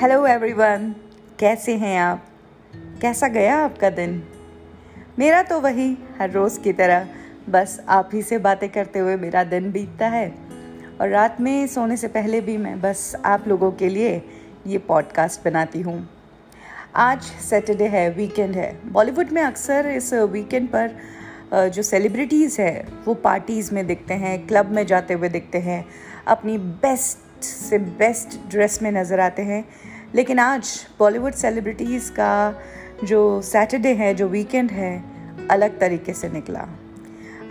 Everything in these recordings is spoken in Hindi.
हेलो एवरीवन कैसे हैं आप? कैसा गया आपका दिन? मेरा तो वही, हर रोज़ की तरह। बस आप ही से बातें करते हुए मेरा दिन बीतता है। और रात में सोने से पहले भी मैं बस आप लोगों के लिए ये पॉडकास्ट बनाती हूँ। आज सैटरडे है वीकेंड है। बॉलीवुड में अक्सर इस वीकेंड पर जो सेलिब्रिटीज़ है, वो पार्टीज़ में दिखते हैं क्लब में जाते हुए दिखते हैं, अपनी बेस्ट से बेस्ट ड्रेस में नज़र आते हैं। लेकिन आज बॉलीवुड सेलिब्रिटीज़ का जो सैटरडे है, जो वीकेंड है, अलग तरीके से निकला।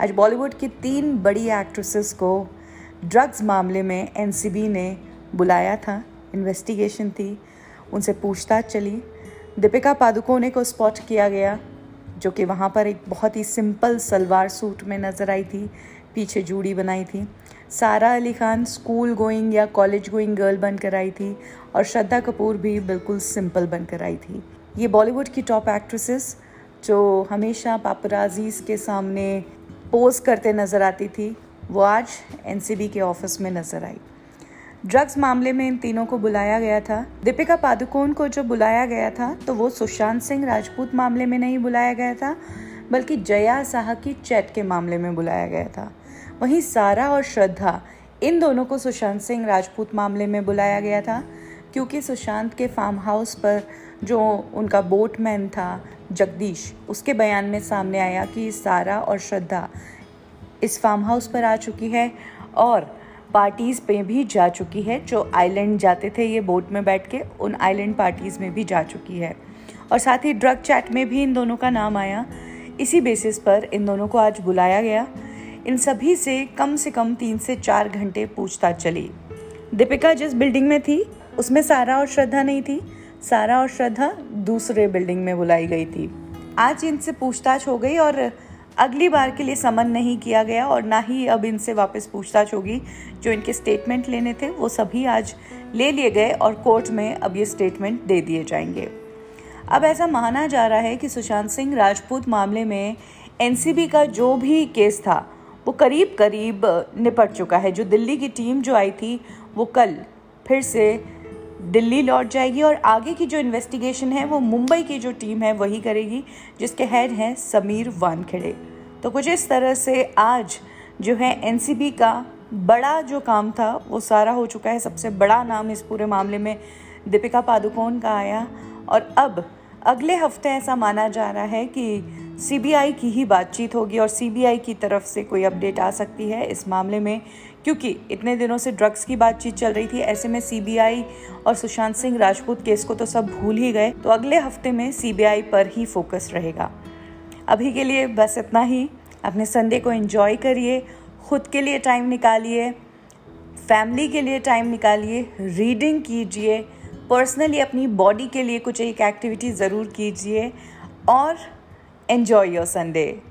आज बॉलीवुड की तीन बड़ी एक्ट्रेसेस को ड्रग्स मामले में एनसीबी ने बुलाया था इन्वेस्टिगेशन थी, उनसे पूछताछ चली। दीपिका पादुकोणे को स्पॉट किया गया, जो कि वहाँ पर एक बहुत ही सिंपल सलवार सूट में नज़र आई थी, पीछे जूड़ी बनाई थी। सारा अली खान स्कूल गोइंग या कॉलेज गोइंग गर्ल बनकर आई थी और श्रद्धा कपूर भी बिल्कुल सिंपल बनकर आई थी। ये बॉलीवुड की टॉप एक्ट्रेसेस जो हमेशा पापराजीज के सामने पोज करते नज़र आती थी, वो आज एनसीबी के ऑफ़िस में नज़र आई। ड्रग्स मामले में इन तीनों को बुलाया गया था। दीपिका पादुकोण को जो बुलाया गया था तो वो सुशांत सिंह राजपूत मामले में नहीं बुलाया गया था, बल्कि जया साह की चैट के मामले में बुलाया गया था। वहीं सारा और श्रद्धा इन दोनों को सुशांत सिंह राजपूत मामले में बुलाया गया था, क्योंकि सुशांत के फार्म हाउस पर जो उनका बोटमैन था, जगदीश, उसके बयान में सामने आया कि सारा और श्रद्धा इस फार्म हाउस पर आ चुकी है और पार्टीज़ पे भी जा चुकी है, जो आइलैंड जाते थे ये बोट में बैठ के, उन आइलैंड पार्टीज़ में भी जा चुकी है। और साथ ही ड्रग चैट में भी इन दोनों का नाम आया। इसी बेसिस पर इन दोनों को आज बुलाया गया। इन सभी से कम से कम तीन से चार घंटे पूछताछ चली। दीपिका जिस बिल्डिंग में थी, उसमें सारा और श्रद्धा नहीं थी। सारा और श्रद्धा दूसरे बिल्डिंग में बुलाई गई थी। आज इनसे पूछताछ हो गई और अगली बार के लिए समन नहीं किया गया और ना ही अब इनसे वापस पूछताछ होगी। जो इनके स्टेटमेंट लेने थे, वो सभी आज ले लिए गए और कोर्ट में अब ये स्टेटमेंट दे दिए जाएँगे। अब ऐसा माना जा रहा है कि सुशांत सिंह राजपूत मामले में एनसीबी का जो भी केस था वो करीब करीब निपट चुका है। जो दिल्ली की टीम जो आई थी, वो कल फिर से दिल्ली लौट जाएगी और आगे की जो इन्वेस्टिगेशन है, वो मुंबई की जो टीम है, वही करेगी, जिसके हेड हैं समीर वानखेड़े। तो कुछ इस तरह से आज जो है एनसीबी का बड़ा जो काम था, वो सारा हो चुका है। सबसे बड़ा नाम इस पूरे मामले में दीपिका पादुकोण का आया। और अब अगले हफ़्ते ऐसा माना जा रहा है कि सीबीआई की ही बातचीत होगी और सीबीआई की तरफ़ से कोई अपडेट आ सकती है इस मामले में, क्योंकि इतने दिनों से ड्रग्स की बातचीत चल रही थी। ऐसे में सीबीआई और सुशांत सिंह राजपूत केस को तो सब भूल ही गए तो अगले हफ़्ते में सीबीआई पर ही फोकस रहेगा। अभी के लिए बस इतना ही। अपने संडे को एंजॉय करिए, खुद के लिए टाइम निकालिए, फैमिली के लिए टाइम निकालिए, रीडिंग कीजिए, पर्सनली अपनी बॉडी के लिए कुछ एक एक्टिविटी ज़रूर कीजिए, और enjoy your Sunday.